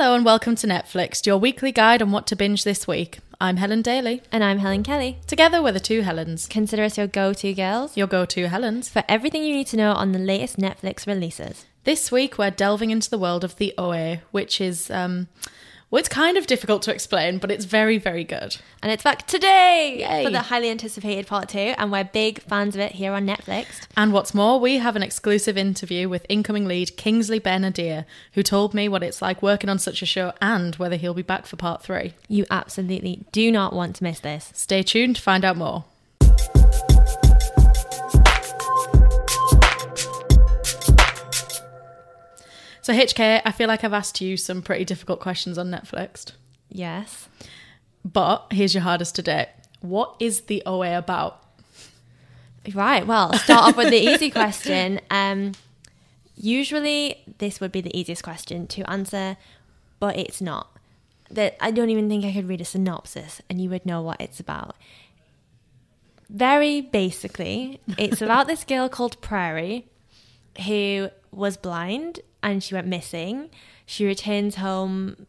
Hello and welcome to Netflixed, your weekly guide on what to binge this week. I'm Helen Daly. And I'm Helen Kelly. Together we're the two Helens. Consider us your go to girls Your go to Helens. for everything you need to know on the latest Netflix releases. This week we're delving into the world of the OA, which is, um, well, it's kind of difficult to explain, but it's very, very good. And it's back today Yay. for the highly anticipated part two, and we're big fans of it here on Netflixed. And what's more, we have an exclusive interview with incoming lead Kingsley Ben-Adir, who told me what it's like working on such a show and whether he'll be back for part three. You absolutely do not want to miss this. Stay tuned to find out more. So, HK, I feel like I've asked you some pretty difficult questions on Netflixed, Yes. but here's your hardest to date. What is the OA about? Right. Well, start off with the easy question. Um, usually, this would be the easiest question to answer, but it's not. That I don't even think I could read a synopsis, and you would know what it's about. Very basically, it's about this girl called Prairie, who was blind and she went missing. She returns home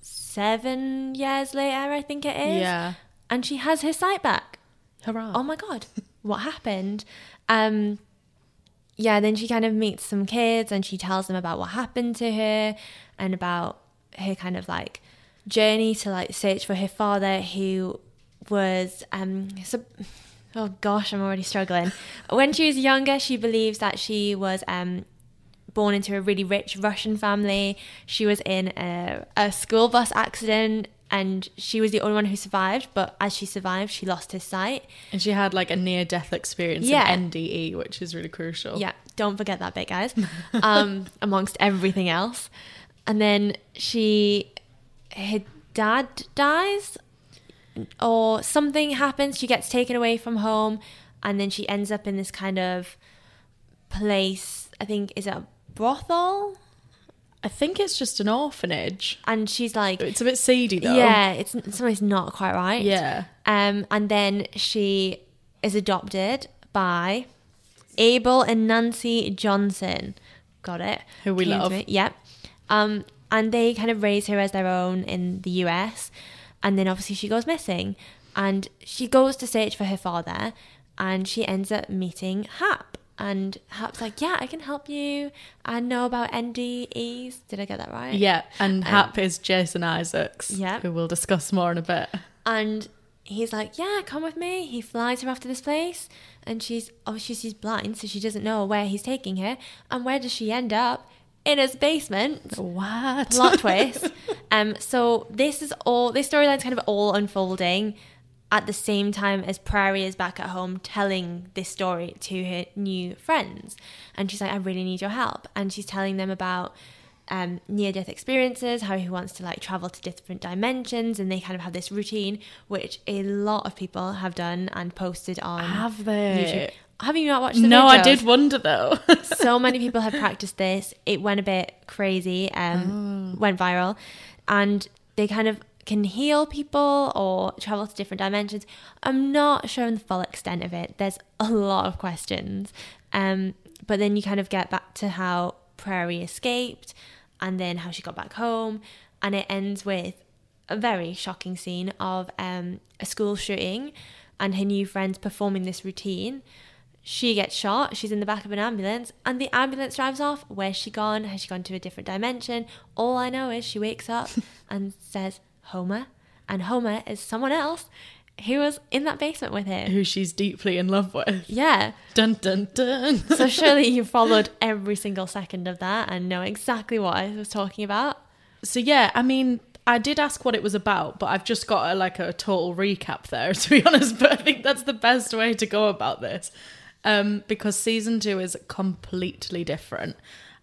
seven years later, I think it is. Yeah. And she has her sight back Hurrah. oh my god what happened um yeah then she kind of meets some kids and she tells them about what happened to her and about her kind of like journey to like search for her father who was um oh gosh i'm already struggling when she was younger she believes that she was um born into a really rich russian family she was in a, a school bus accident and she was the only one who survived but as she survived she lost her sight And she had like a near death experience Yeah. in NDE, which is really crucial. Yeah, don't forget that bit, guys. Um, amongst everything else, and then she, her dad dies, or something happens. She gets taken away from home, and then she ends up in this kind of place. I think is it a brothel, I think it's just an orphanage. and she's like, It's a bit seedy though. yeah, it's something's not quite right. Yeah. Um, and then she is adopted by Abel and Nancy Johnson. Got it. Who we Came love. Yep. Um, and they kind of raise her as their own in the US. And then obviously she goes missing. And she goes to search for her father. And she ends up meeting Hap. And Hap's like, yeah, I can help you. I know about NDEs. Did I get that right? Yeah. And Hap is Jason Isaacs. Yeah. Who we'll discuss more in a bit. And he's like, Yeah, come with me. He flies her off to this place. And she's obviously she's blind, so she doesn't know where he's taking her. And where does she end up? In his basement. What? Plot twist. Um, so this is all this storyline's kind of all unfolding at the same time as Prairie is back at home telling this story to her new friends. And she's like, I really need your help. And she's telling them about um, near death experiences, how he wants to like travel to different dimensions, and they kind of have this routine, which a lot of people have done and posted on Have they? YouTube. Have you not watched the No, I did wonder though. so many people have practiced this. It went a bit crazy, um, went viral, and they kind of can heal people or travel to different dimensions. I'm not sure on the full extent of it. There's a lot of questions, um, but then you kind of get back to how Prairie escaped, and then how she got back home, and it ends with a very shocking scene of um, a school shooting and her new friends performing this routine. She gets shot, she's in the back of an ambulance, and the ambulance drives off. Where's she gone? Has she gone to a different dimension? All I know is she wakes up and says, Homer. And Homer is someone else who was in that basement with him. Who she's deeply in love with. Yeah. Dun dun dun. So surely you followed every single second of that and know exactly what I was talking about. So yeah, I mean, I did ask what it was about, but I've just got a, like a total recap there, to be honest. But I think that's the best way to go about this, um, because season two is completely different,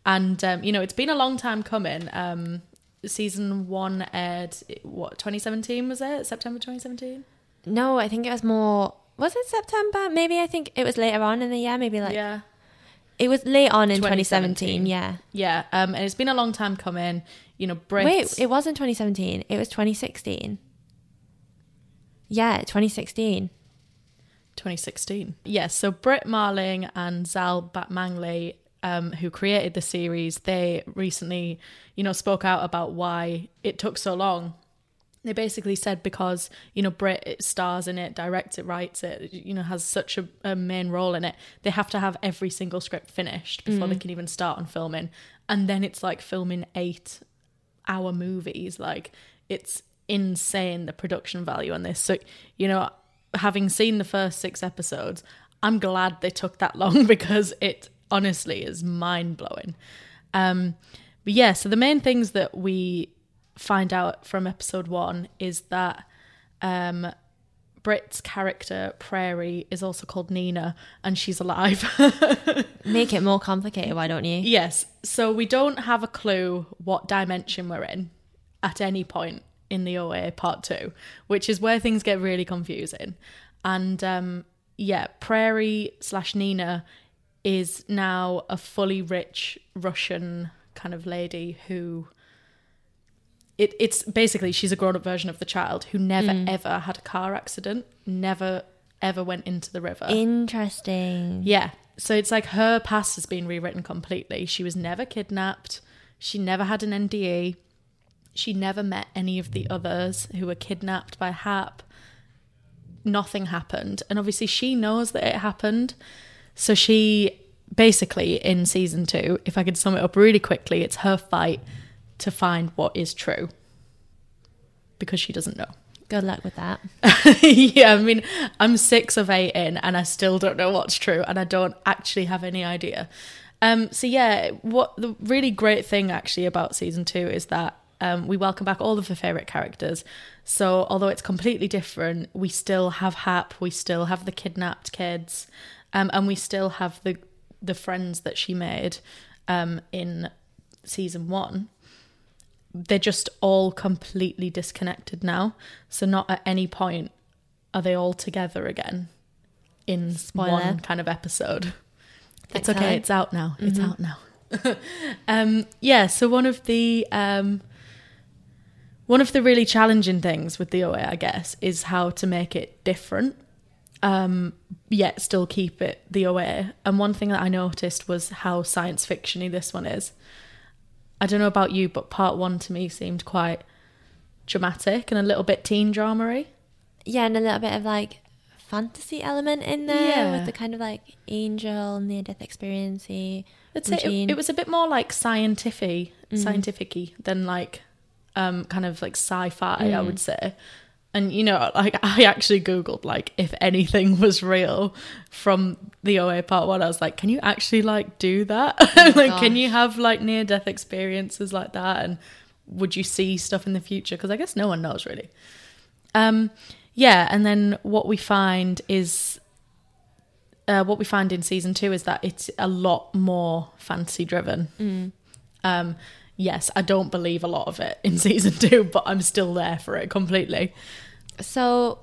and um, you know it's been a long time coming. Um, season one aired what 2017 was it September 2017? No, I think it was more. Was it September? Maybe I think it was later on in the year. Maybe like yeah, it was late on in 2017. 2017. Yeah. yeah, um, and it's been a long time coming. You know, Brits. Wait, it wasn't 2017. It was 2016. Yeah, 2016. 2016. Yes, so Brit Marling and Zal Batmanglij um, who created the series, they recently, you know, spoke out about why it took so long. They basically said because you know Brit stars in it, directs it, writes it, you know, has such a, a main role in it. They have to have every single script finished before they can even start on filming, and then it's like filming eight hour movies. Like it's insane the production value on this. So you know, having seen the first six episodes, I'm glad they took that long because it honestly is mind blowing. Um, but yeah, so the main things that we find out from episode one is that um, Brit's character Prairie is also called Nina, and she's alive. Make it more complicated, why don't you? yes, so we don't have a clue what dimension we're in at any point in the OA part two, which is where things get really confusing. And um, yeah, Prairie slash Nina is now a fully rich Russian kind of lady who it, it's basically she's a grown up version of the child who never mm. ever had a car accident, never ever went into the river. Interesting. yeah. So it's like her past has been rewritten completely. She was never kidnapped. She never had an NDE. She never met any of the others who were kidnapped by Hap. Nothing happened. And obviously she knows that it happened. So she basically in season two, if I could sum it up really quickly, it's her fight to find what is true. Because she doesn't know. Good luck with that. yeah, I mean, I'm six of eight in, and I still don't know what's true, and I don't actually have any idea. Um, so yeah, what the really great thing actually about season two is that um, we welcome back all of the favorite characters. So although it's completely different, we still have Hap, we still have the kidnapped kids, um, and we still have the the friends that she made um, in season one they're just all completely disconnected now. So not at any point are they all together again in Spoiler. one kind of episode. Thanks, it's okay, Helen. it's out now. It's out now. um, yeah, so one of the um, one of the really challenging things with the OA, I guess, is how to make it different, um, yet still keep it the OA. And one thing that I noticed was how science fictiony this one is. I don't know about you, but part one to me seemed quite dramatic and a little bit teen dramery. Yeah, and a little bit of like fantasy element in there Yeah. with the kind of like angel near death experience I'd it, it was a bit more like scientific, scientific-y than like um, kind of like sci-fi. I would say. And you know, like I actually googled like if anything was real from the OA part one. I was like, can you actually like do that? like, can you have like near-death experiences like that? And would you see stuff in the future? Because I guess no one knows really. Um, yeah, and then what we find is uh, what we find in season two is that it's a lot more fantasy driven. Um, yes, I don't believe a lot of it in season two, but I'm still there for it completely. So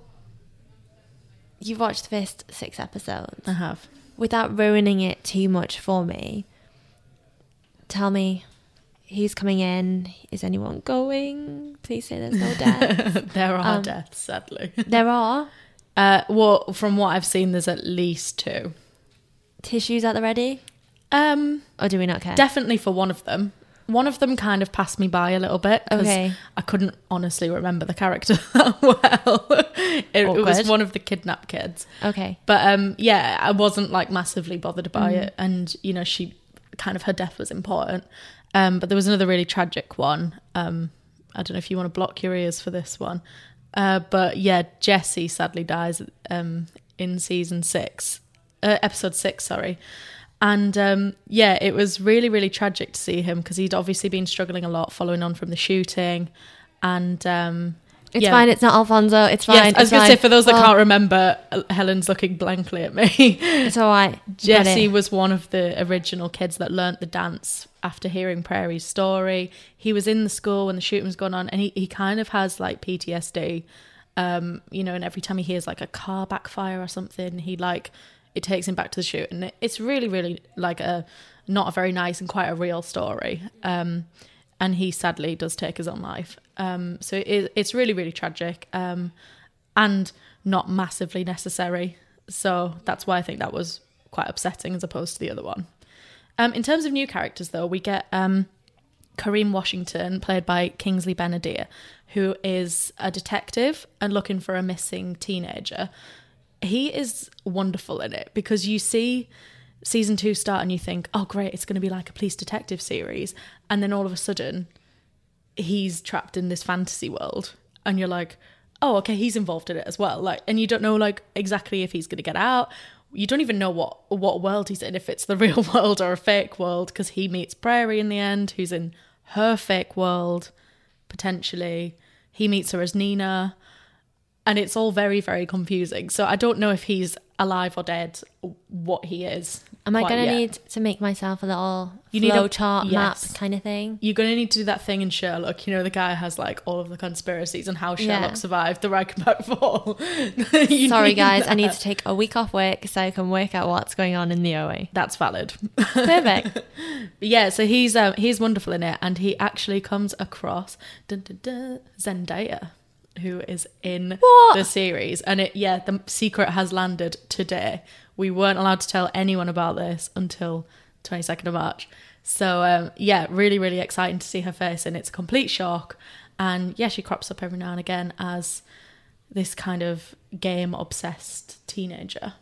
you've watched the first six episodes. I have. Without ruining it too much for me, tell me who's coming in. Is anyone going? Please say there's no death. there are Um, deaths, sadly. there are Uh, well, from what I've seen, there's at least two. tissues at the ready, Um, or do we not care? definitely for one of them. One of them kind of passed me by a little bit because Okay. I couldn't honestly remember the character that well. it, it was one of the kidnapped kids. okay. But um, yeah, I wasn't like massively bothered by Mm. it, and you know, she kind of her death was important. Um, but there was another really tragic one. Um, I don't know if you want to block your ears for this one, uh, but yeah, Jesse sadly dies um, in season six, uh, episode six, sorry. And um, yeah, it was really, really tragic to see him because he'd obviously been struggling a lot following on from the shooting, and um, It's yeah. fine. It's not Alfonso. It's fine. Yes, I was going to say for those that Oh, can't remember, Helen's looking blankly at me. it's all right. Jesse was one of the original kids that learnt the dance after hearing Prairie's story. He was in the school when the shooting was going on, and he, he kind of has like PTSD. Um, you know, and every time he hears like a car backfire or something, he like it takes him back to the shoot, and it's really, really like a not a very nice and quite a real story. Um, and he sadly does take his own life. Um, so it, it's really, really tragic, um, and not massively necessary. So that's why I think that was quite upsetting as opposed to the other one. Um, in terms of new characters, though, we get um, Kareem Washington, played by Kingsley Ben-Adir, who is a detective and looking for a missing teenager. He is wonderful in it because you see season two start and you think, oh, great, it's going to be like a police detective series. And then all of a sudden, he's trapped in this fantasy world. And you're like, oh, okay, he's involved in it as well. Like, and you don't know like exactly if he's going to get out. You don't even know what what world he's in, if it's the real world or a fake world, because he meets Prairie in the end, who's in her fake world, potentially. He meets her as Nina, and it's all very, very confusing. So I don't know if he's alive or dead, what he is. Am I going to yet. need to make myself a little You need flow a- chart yes. map kind of thing? You're going to need to do that thing in Sherlock. You know, the guy has like all of the conspiracies and how Sherlock Yeah. survived the Reichenbach fall. Sorry, need guys, I need to take a week off work so I can work out what's going on in the OA. That's valid. Perfect. Yeah, so he's um, he's wonderful in it, and he actually comes across dun, dun, dun, Zendaya, who is in What? the series, and it yeah, the secret has landed today. We weren't allowed to tell anyone about this until twenty second of March. So um, yeah, really really exciting to see her face, and it's a complete shock. And yeah, she crops up every now and again as this kind of game obsessed teenager.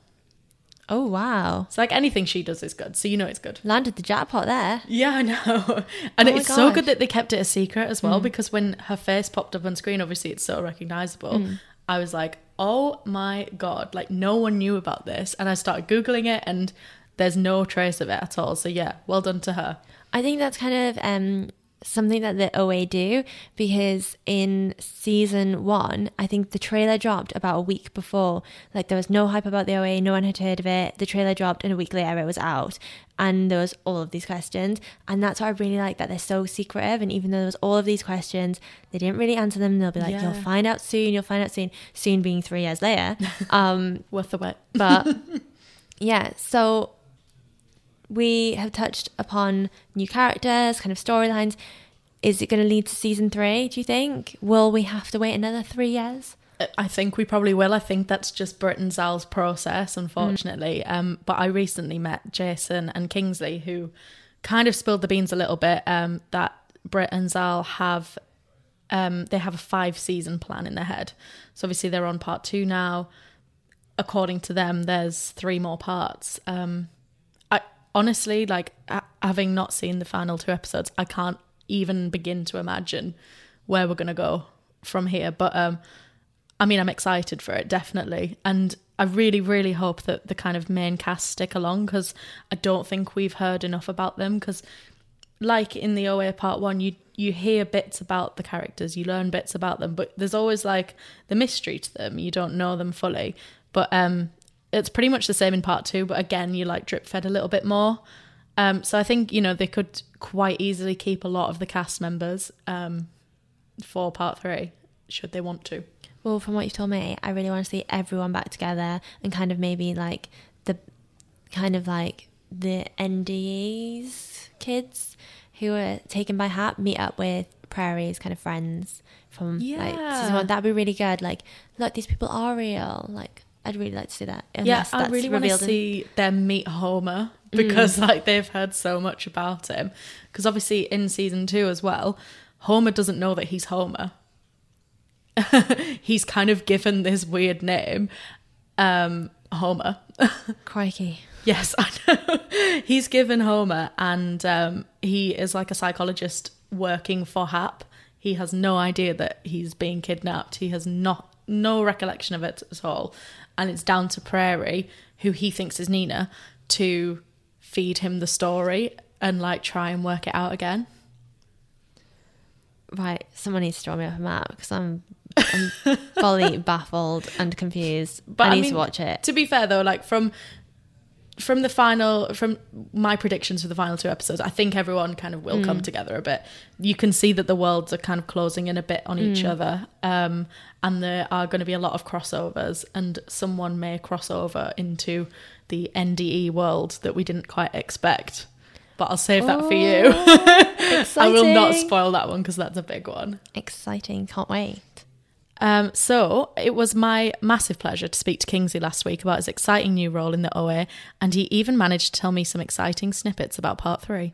Oh, wow. It's like anything she does is good, so you know it's good. Landed the jackpot there. Yeah, I know. And Oh it's so good that they kept it a secret as well because when her face popped up on screen, obviously it's so recognizable. I was like, oh my God, like no one knew about this. And I started Googling it and there's no trace of it at all. So yeah, well done to her. I think that's kind of um, something that the OA do because in season one, I think the trailer dropped about a week before. Like there was no hype about the OA, no one had heard of it. The trailer dropped, and a week later it was out, and there was all of these questions. And that's what I really like that they're so secretive. And even though there was all of these questions, they didn't really answer them. They'll be like, Yeah. "You'll find out soon. You'll find out soon." Soon being three years later. Um, Worth the wait. but yeah, so we have touched upon new characters, kind of storylines. Is it going to lead to season three? Do you think? Will we have to wait another three years? I think we probably will. I think that's just Brit and Zal's process, unfortunately. Um, but I recently met Jason and Kingsley, who kind of spilled the beans a little bit. Um, that Brit and Zal have, um, they have a five season plan in their head. So obviously they're on part two now. According to them, there's three more parts. Um, honestly like ha- having not seen the final two episodes. I can't even begin to imagine where we're gonna go from here. But um, I mean, I'm excited for it, definitely. And I really, really hope that the kind of main cast stick along because I don't think we've heard enough about them. Because, like in the OA part one, you you hear bits about the characters, you learn bits about them, but there's always like the mystery to them. You don't know them fully. But um, it's pretty much the same in part two. But again, you like drip fed a little bit more. Um, so I think you know they could quite easily keep a lot of the cast members um, for part three, should they want to. Well, from what you've told me, I really want to see everyone back together and kind of maybe like the kind of like the NDEs kids who were taken by Hap meet up with Prairie's kind of friends from like season Yeah. one. That'd be really good. Like, look, these people are real. Like, I'd really like to see that. yeah, I really want to see them meet Homer because like they've heard so much about him. Because obviously in season two as well, Homer doesn't know that he's Homer. he's kind of given this weird name, um, Homer. Crikey. Yes, I know. He's given Homer, and um, he is like a psychologist working for Hap. He has no idea that he's being kidnapped. He has not no recollection of it at all, and it's down to Prairie, who he thinks is Nina, to feed him the story and like try and work it out again. Right, someone needs to draw me up a map because I'm, I'm fully baffled and confused. But I I need mean, to watch it. To be fair though, like from from the final from my predictions for the final two episodes, I think everyone kind of will Mm. come together a bit. You can see that the worlds are kind of closing in a bit on each Mm. other. Um and there are going to be a lot of crossovers and someone may cross over into the NDE world that we didn't quite expect. But I'll save that for you. I will not spoil that one because that's a big one. Exciting. Can't wait. Um, so it was my massive pleasure to speak to Kingsley last week about his exciting new role in the OA, and he even managed to tell me some exciting snippets about part three.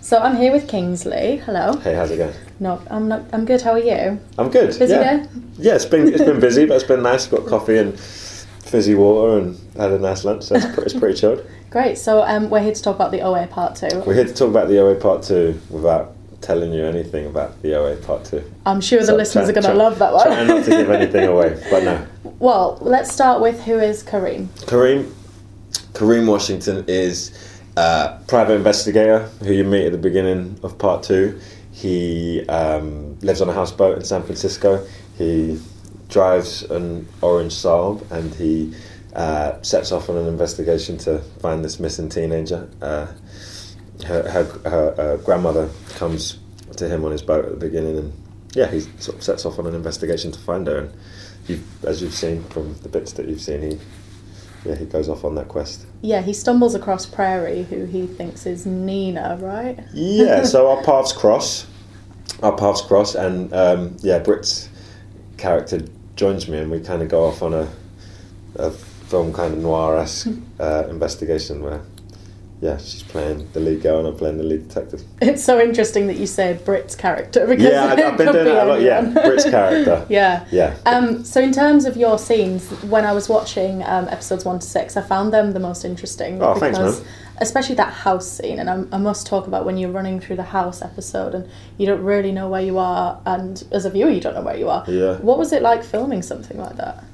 So I'm here with Kingsley. Hello. Hey, how's it going? No, I'm not. I'm good. How are you? I'm good. Busy yeah. day? Yeah, it's been it's been busy, but it's been nice. Got coffee and fizzy water and had a nice lunch. So it's, pre- it's pretty chilled. Great. So um, we're here to talk about the OA part two. We're here to talk about the OA Part Two without telling you anything about the OA Part Two. I'm sure the listeners try- are going to love that one. Trying not to give anything away, but no. Well, let's start with who is Kareem. Kareem Kareem Washington is a private investigator who you meet at the beginning of part two. He um, lives on a houseboat in San Francisco. He drives an orange Saab and he uh, sets off on an investigation to find this missing teenager. Uh, her her, her uh, grandmother comes to him on his boat at the beginning, and yeah, he sort of sets off on an investigation to find her. And you, as you've seen from the bits that you've seen, he yeah he goes off on that quest. Yeah, he stumbles across Prairie, who he thinks is Nina, right? Yeah, so our paths cross, our paths cross, and um, yeah, Brit's character joins me, and we kind of go off on a, a film kind of noir esque uh, investigation where. Yeah, she's playing the lead girl and I'm playing the lead detective. It's so interesting that you say Brit's character because Yeah, I, I've been doing be that a lot. Yeah. Brit's character. yeah. Yeah. Um, so in terms of your scenes, when I was watching um, episodes one to six, I found them the most interesting Oh, thanks, because, man. especially that house scene. And I, I must talk about when you're running through the house episode and you don't really know where you are, and as a viewer, you don't know where you are. Yeah. What was it like filming something like that?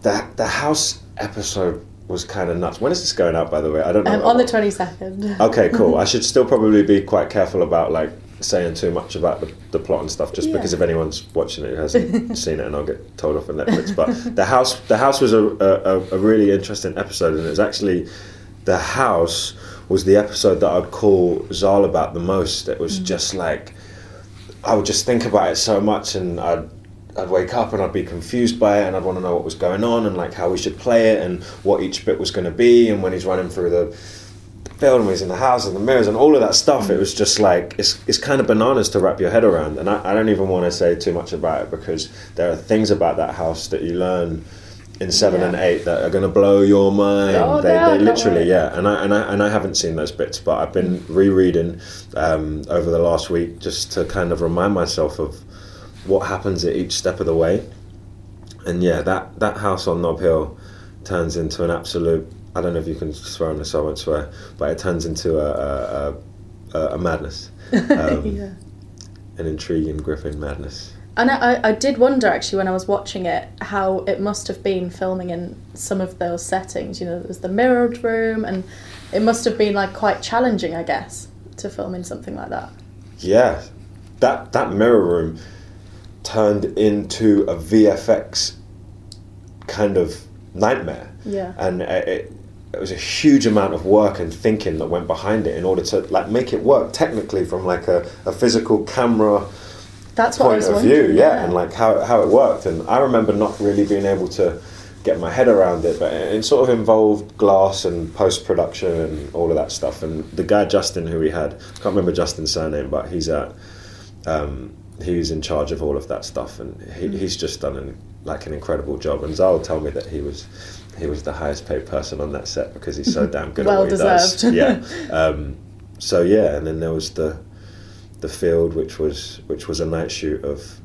The the house episode was kind of nuts. When is this going out, by the way? I don't know. Um, on the twenty second. Okay, cool. I should still probably be quite careful about like saying too much about the, the plot and stuff, just Yeah. because if anyone's watching it who hasn't seen it, and I'll get told off on Netflix. But the house, the house was a, a, a really interesting episode, and it was actually the house was the episode that I'd call Zal about the most. It was just like I would just think about it so much, and I'd I'd wake up and I'd be confused by it, and I'd want to know what was going on, and like how we should play it, and what each bit was going to be, and when he's running through the field, and when he's in the house, and the mirrors, and all of that stuff. It was just like it's it's kind of bananas to wrap your head around, and I, I don't even want to say too much about it because there are things about that house that you learn. In seven Yeah. and eight, that are going to blow your mind. Oh, they, no, they literally, worry. yeah. And I and I and I haven't seen those bits, but I've been rereading um, over the last week just to kind of remind myself of what happens at each step of the way. And yeah, that that house on Nob Hill turns into an absolute. I don't know if you can swear on this, so I won't swear, but it turns into a a, a, a madness, um, yeah. an intriguing Griffin madness. And I, I- did wonder actually when I was watching it how it must have been filming in some of those settings. You know, there was the mirrored room, and it must have been like quite challenging, I guess, to film in something like that. Yeah, that that mirror room turned into a VFX kind of nightmare. Yeah. and it, it, was a huge amount of work and thinking that went behind it in order to like make it work technically from like a, a physical camera That's what I point was of view, yeah, and like how how it worked. And I remember not really being able to get my head around it, but it, it sort of involved glass and post production and all of that stuff. And the guy Justin, who we had, I can't remember Justin's surname, but he's at um, he's in charge of all of that stuff, and he, he's just done an, like an incredible job. And Zal told me that he was he was the highest paid person on that set because he's so damn good Well at what he does. deserved. Yeah. Um, so yeah, and then there was the the field, which was which was a night shoot of.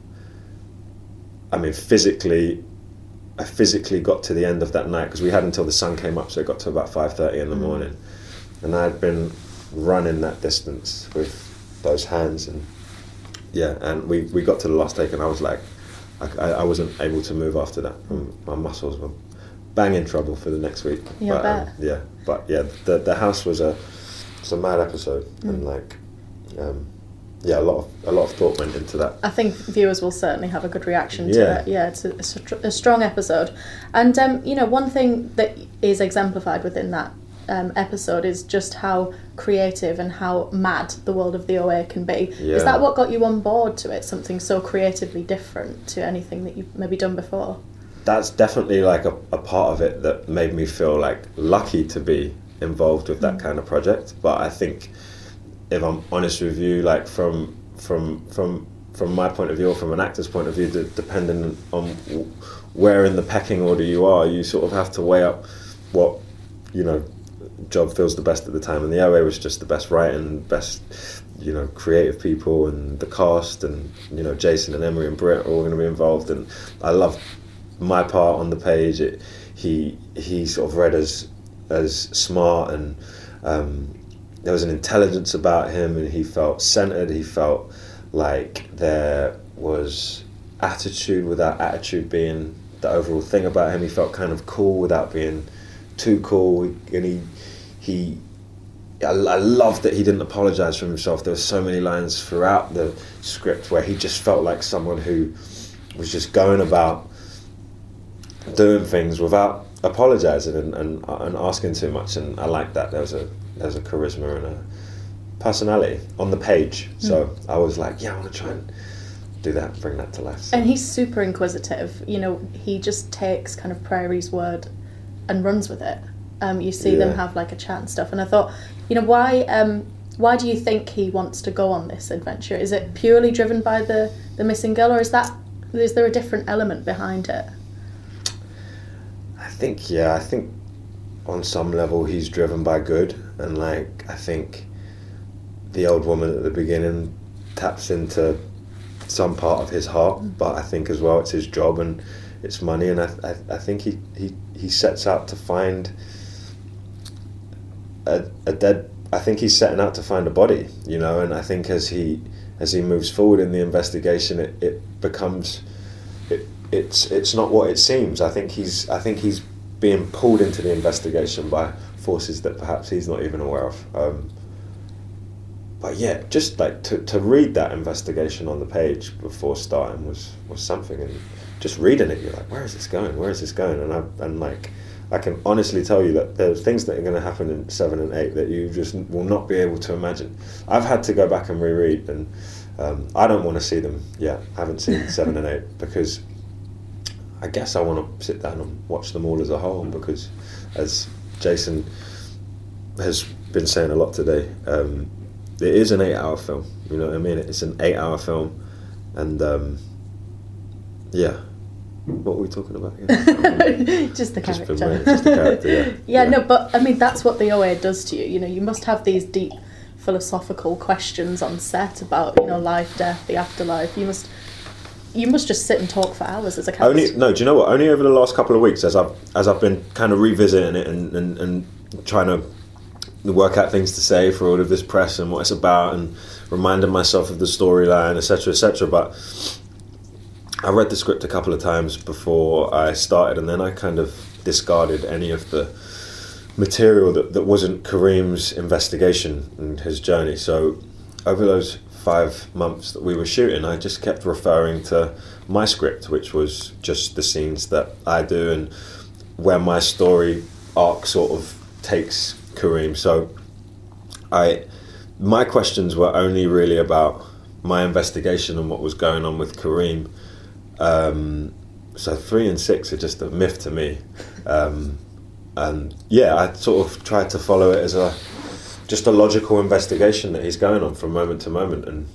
I mean, physically, I physically got to the end of that night because we had until the sun came up, so it got to about five thirty in the morning, and I had been running that distance with those hands, and yeah, and we, we got to the last take, and I was like, I, I, I wasn't able to move after that. and My muscles were bang in trouble for the next week. Yeah, but, um, yeah, but yeah, the the house was a it's a mad episode, Mm. and like, um, yeah, a lot of a lot of thought went into that. I think viewers will certainly have a good reaction Yeah. to it. Yeah, it's a, it's a strong episode. And, um, you know, one thing that is exemplified within that um, episode is just how creative and how mad the world of the OA can be. Yeah. Is that what got you on board to it? Something so creatively different to anything that you've maybe done before? That's definitely like a, a part of it that made me feel like lucky to be involved with Mm. that kind of project. But I think if I'm honest with you, like from from from from my point of view or from an actor's point of view, de- depending on where in the pecking order you are, you sort of have to weigh up what you know job feels the best at the time. And the OA was just the best writing, best you know creative people, and the cast, and you know Jason and Emory and Brit are all going to be involved. And I love my part on the page. It, he he sort of read as as smart and um, there was an intelligence about him, and he felt centered. He felt like there was attitude without attitude being the overall thing about him. He felt kind of cool without being too cool, and he he. I, I love that he didn't apologize for himself. There were so many lines throughout the script where he just felt like someone who was just going about doing things without apologizing and, and, and asking too much. And I like that. There was a there's a charisma and a personality on the page. So Mm. I was like, yeah, I want to try and do that, bring that to life. And he's super inquisitive. You know, he just takes kind of Prairie's word and runs with it. Um, you see them have like a chat and stuff. And I thought, you know, why um, why do you think he wants to go on this adventure? Is it purely driven by the the missing girl, or is that is there a different element behind it? I think yeah, I think on some level he's driven by good, and like I think the old woman at the beginning taps into some part of his heart, but I think as well it's his job and it's money, and I I, I think he, he he sets out to find a, a dead. I think he's setting out to find a body, you know, and I think as he as he moves forward in the investigation, it, it becomes it, it's it's not what it seems. I think he's I think he's being pulled into the investigation by forces that perhaps he's not even aware of. Um, but yeah, just like to, to read that investigation on the page before starting was, was something, and just reading it, you're like, where is this going? Where is this going? And I and like I can honestly tell you that there are things that are going to happen in seven and eight that you just will not be able to imagine. I've had to go back and reread, and um, I don't want to see them yet. I haven't seen seven and eight because I guess I want to sit down and watch them all as a whole because, as Jason has been saying a lot today, um, it is an eight-hour film. You know what I mean? It's an eight-hour film, and um, yeah. What were we talking about? Here? just the character. me, just the character, yeah. yeah, Yeah. no, but I mean that's what the OA does to you. You know, you must have these deep philosophical questions on set about you know life, death, the afterlife. You must you must just sit and talk for hours as a cast. Only no. Do you know what? Only over the last couple of weeks, as I've as I've been kind of revisiting it and, and, and trying to work out things to say for all of this press and what it's about, and reminding myself of the storyline, etc., etc. But I read the script a couple of times before I started, and then I kind of discarded any of the material that, that wasn't Kareem's investigation and his journey. So over those five months that we were shooting, I just kept referring to my script, which was just the scenes that I do and where my story arc sort of takes Kareem. So I my questions were only really about my investigation and what was going on with Kareem. Um, so three and six are just a myth to me. Um, and yeah, I sort of tried to follow it as a just a logical investigation that he's going on from moment to moment, and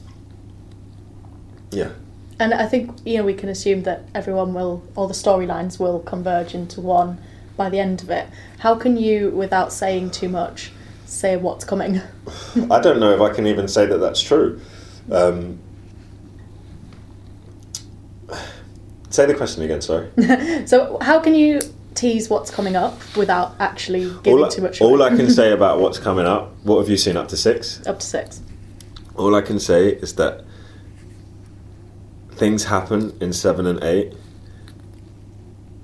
yeah, And I think you know we can assume that everyone will, all the storylines will converge into one by the end of it. How can you, without saying too much, say what's coming? I don't know if I can even say that that's true. Um, say the question again. Sorry. So how can you tease what's coming up without actually giving all, I- too much? all away? I can say about what's coming up. What have you seen up to six? up to six. All I can say is that things happen in seven and eight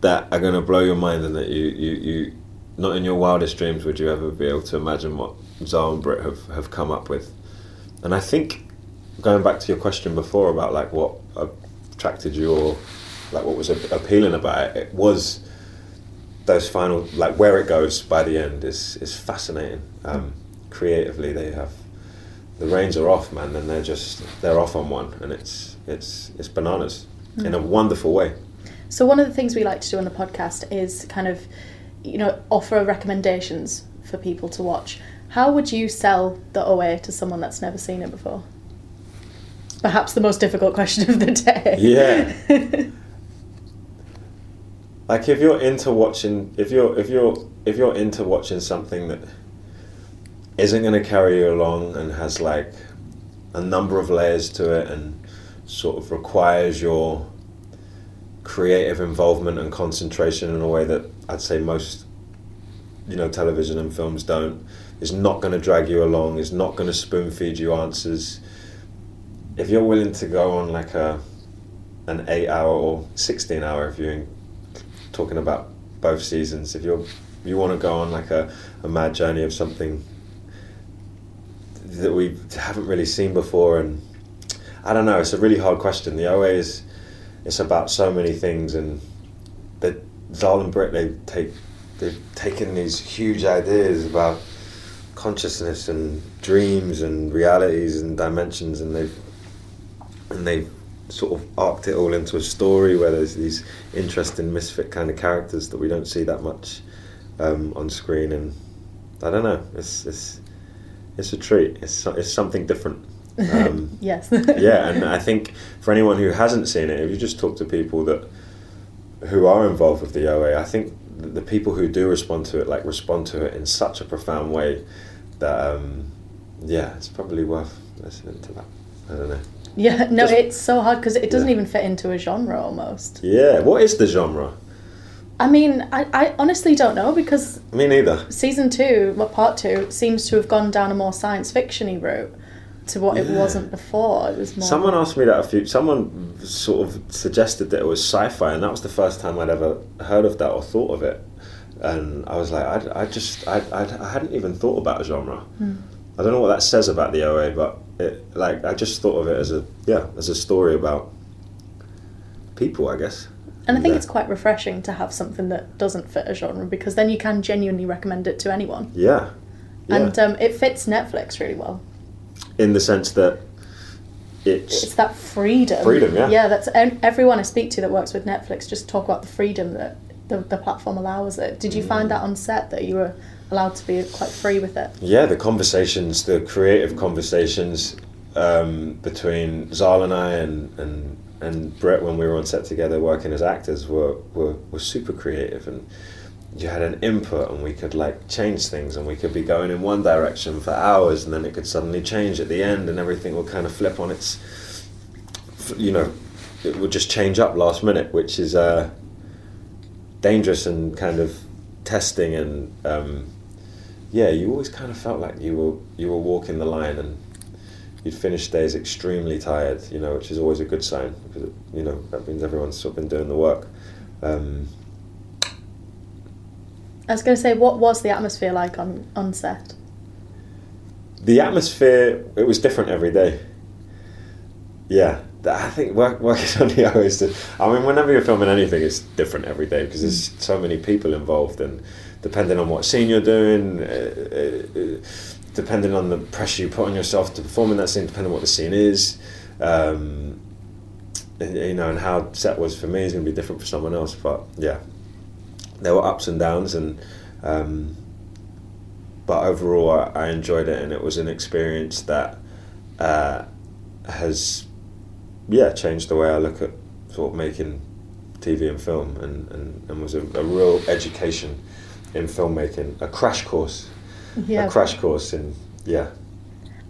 that are going to blow your mind, and that you, you, you, not in your wildest dreams would you ever be able to imagine what Zal and Brit have, have come up with. And I think going back to your question before about like what attracted you or like what was a- appealing about it, it was those final like where it goes by the end is is fascinating. Um, creatively, they have the reins are off, man, and they're just they're off on one, and it's it's it's bananas in a wonderful way. So one of the things we like to do on the podcast is kind of, you know, offer recommendations for people to watch. How would you sell the OA to someone that's never seen it before? Perhaps the most difficult question of the day. Yeah. like if you're into watching if you're if you're if you're into watching something that isn't going to carry you along and has like a number of layers to it and sort of requires your creative involvement and concentration in a way that I'd say most you know television and films don't is not going to drag you along is not going to spoon feed you answers. If you're willing to go on like a an 8 hour or 16 hour viewing talking about both seasons. If you're you want to go on like a, a mad journey of something that we haven't really seen before and I don't know it's a really hard question. The OA is it's about so many things and the Zal and Britt they take they've taken these huge ideas about consciousness and dreams and realities and dimensions and they've and they've sort of arced it all into a story where there's these interesting misfit kind of characters that we don't see that much um, on screen and I don't know it's it's it's a treat it's it's something different um, yes. yeah, and I think for anyone who hasn't seen it, if you just talk to people that who are involved with the OA, I think the people who do respond to it like respond to it in such a profound way that um, yeah, it's probably worth listening to that. I don't know. Yeah, no, Just- it's so hard because it doesn't Yeah. even fit into a genre almost. Yeah, what is the genre? I mean, I, I honestly don't know because Me neither. season two, well, part two, seems to have gone down a more science fictiony route to what it wasn't before. It was more. Someone asked me that a few. Someone sort of suggested that it was sci-fi, and that was the first time I'd ever heard of that or thought of it. And I was like, I, I just, I, I, I hadn't even thought about a genre. Hmm. I don't know what that says about the OA, but it, like, I just thought of it as a, yeah, as a story about people, I guess. and I think Yeah. it's quite refreshing to have something that doesn't fit a genre because then you can genuinely recommend it to anyone. Yeah. yeah. And um, it fits Netflix really well. in the sense that it's, It's that freedom. Freedom, yeah. Yeah, that's everyone I speak to that works with Netflix just talk about the freedom that the, the platform allows it. Did you Mm. find that on set that you were allowed to be quite free with it? Yeah, the conversations, the creative conversations um, between Zal and I and, and and Brit when we were on set together working as actors were, were, were super creative and you had an input and we could like change things and we could be going in one direction for hours and then it could suddenly change at the end and everything would kind of flip on its you know it would just change up last minute which is uh, dangerous and kind of testing and um, yeah, you always kind of felt like you were you were walking the line, and you'd finish days extremely tired. You know, which is always a good sign because it, you know that means everyone's sort of been doing the work. Um, I was going to say, what was the atmosphere like on, on set? the atmosphere it was different every day. Yeah, I think work working on the O is. the- I mean, whenever you're filming anything, it's different every day because there's so many people involved, and depending on what scene you're doing, uh, uh, uh, depending on the pressure you put on yourself to perform in that scene, depending on what the scene is, um, and, you know, and how set was for me is going to be different for someone else. But yeah, there were ups and downs, and. Um, but overall I, I enjoyed it and it was an experience that uh, has yeah changed the way I look at sort of making TV and film and, and, and was a, a real education in filmmaking a crash course Yeah. a crash course in yeah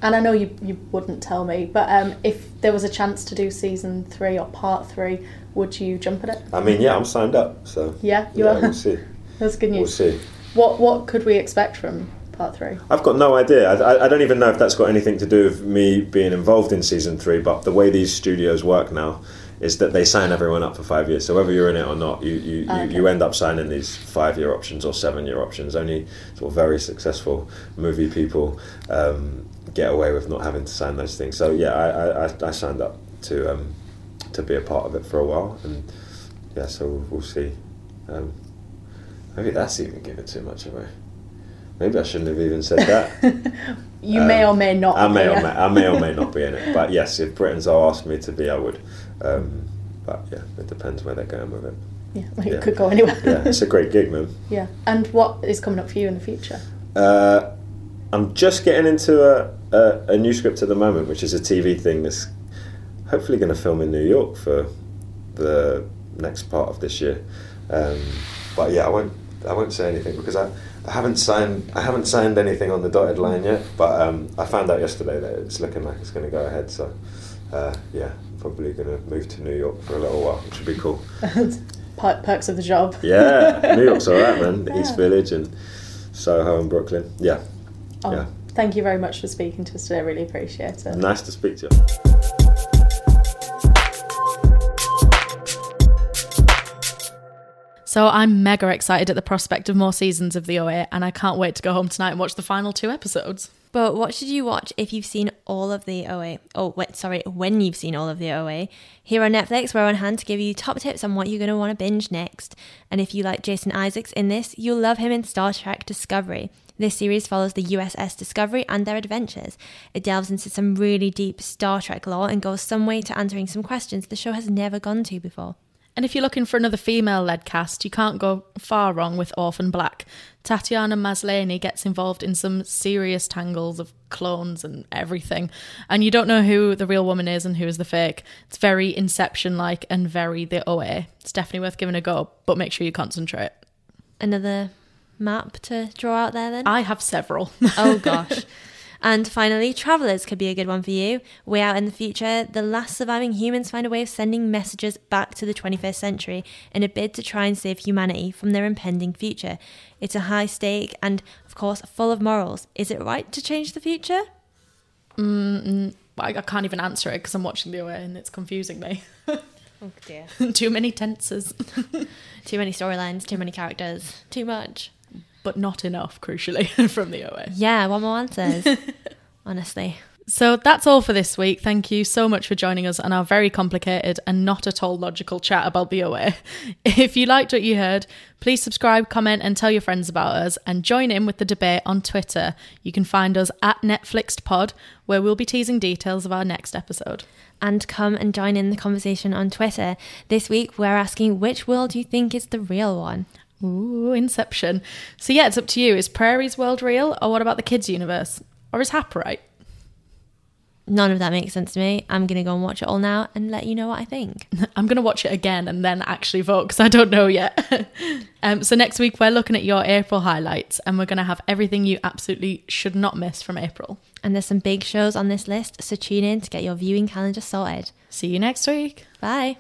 And I know you, you wouldn't tell me, but um, if there was a chance to do season three or part three, would you jump at it? I mean yeah I'm signed up so Yeah, you yeah are. we'll see That's good news. we'll see What what could we expect from part three? I've got no idea. I, I, I don't even know if that's got anything to do with me being involved in season three. But the way these studios work now is that they sign everyone up for five years. So whether you're in it or not, you you, Okay. you, you end up signing these five year options or seven year options. Only sort of very successful movie people um, get away with not having to sign those things. So yeah, I, I, I- signed up to um, to be a part of it for a while, and yeah, so we'll, we'll see. Um, maybe that's even giving too much away. Maybe I shouldn't have even said that. You may Um, or may not. I be, may or may, I may or may not be in it. But yes, if Britons are asked me to be, I would. Um, but yeah, it depends where they're going with it. Yeah, well, it could go anywhere. Yeah, it's a great gig, man. yeah. And what is coming up for you in the future? Uh, I'm just getting into a, a, a new script at the moment, which is a TV thing that's hopefully going to film in New York for the next part of this year. Um, but yeah, I won't I won't say anything because I, I haven't signed I haven't signed anything on the dotted line yet. But um, I found out yesterday that it's looking like it's going to go ahead. So uh, yeah, probably going to move to New York for a little while, which would be cool. Per- Perks of the job. Yeah, New York's alright, man. East Village and Soho and Brooklyn. Yeah, Oh, yeah. Thank you very much for speaking to us today. I really appreciate it. Nice to speak to you. So I'm mega excited at the prospect of more seasons of the OA, and I can't wait to go home tonight and watch the final two episodes. But what should you watch if you've seen all of the OA? Oh, wait, sorry, when you've seen all of the OA. Here on Netflixed, we're on hand to give you top tips on what you're going to want to binge next. And if you like Jason Isaacs in this, you'll love him in Star Trek Discovery. This series follows the USS Discovery and their adventures. It delves into some really deep Star Trek lore and goes some way to answering some questions the show has never gone to before. And if you're looking for another female led cast, you can't go far wrong with Orphan Black. Tatiana Maslany gets involved in some serious tangles of clones and everything. And you don't know who the real woman is and who is the fake. It's very Inception like and very the OA. It's definitely worth giving a go, but make sure you concentrate. Another map to draw out there then? I have several. Oh gosh. And finally, Travelers could be a good one for you. Way out in the future, the last surviving humans find a way of sending messages back to the 21st century in a bid to try and save humanity from their impending future. It's a high stake and, of course, full of morals. Is it right to change the future? Mm, mm, I, I can't even answer it because I'm watching the OA and it's confusing me. Oh dear. Too many tenses, Too many storylines, too many characters, too much. But not enough, crucially, from the OA. Yeah, one more answers. Honestly. So that's all for this week. Thank you so much for joining us on our very complicated and not at all logical chat about the OA. If you liked what you heard, please subscribe, comment, and tell your friends about us and join in with the debate on Twitter. You can find us at NetflixedPod, where we'll be teasing details of our next episode. and come and join in the conversation on Twitter. This week, we're asking which world do you think is the real one. Ooh, Inception. So yeah, it's up to you. Is Prairie's world real, or what about the kids' universe? Or is Hap right? None of that makes sense to me. I'm going to go and watch it all now and let you know what I think. I'm going to watch it again and then actually vote because I don't know yet. um, so next week we're looking at your April highlights and we're going to have everything you absolutely should not miss from April. And there's some big shows on this list, so tune in to get your viewing calendar sorted. See you next week. Bye.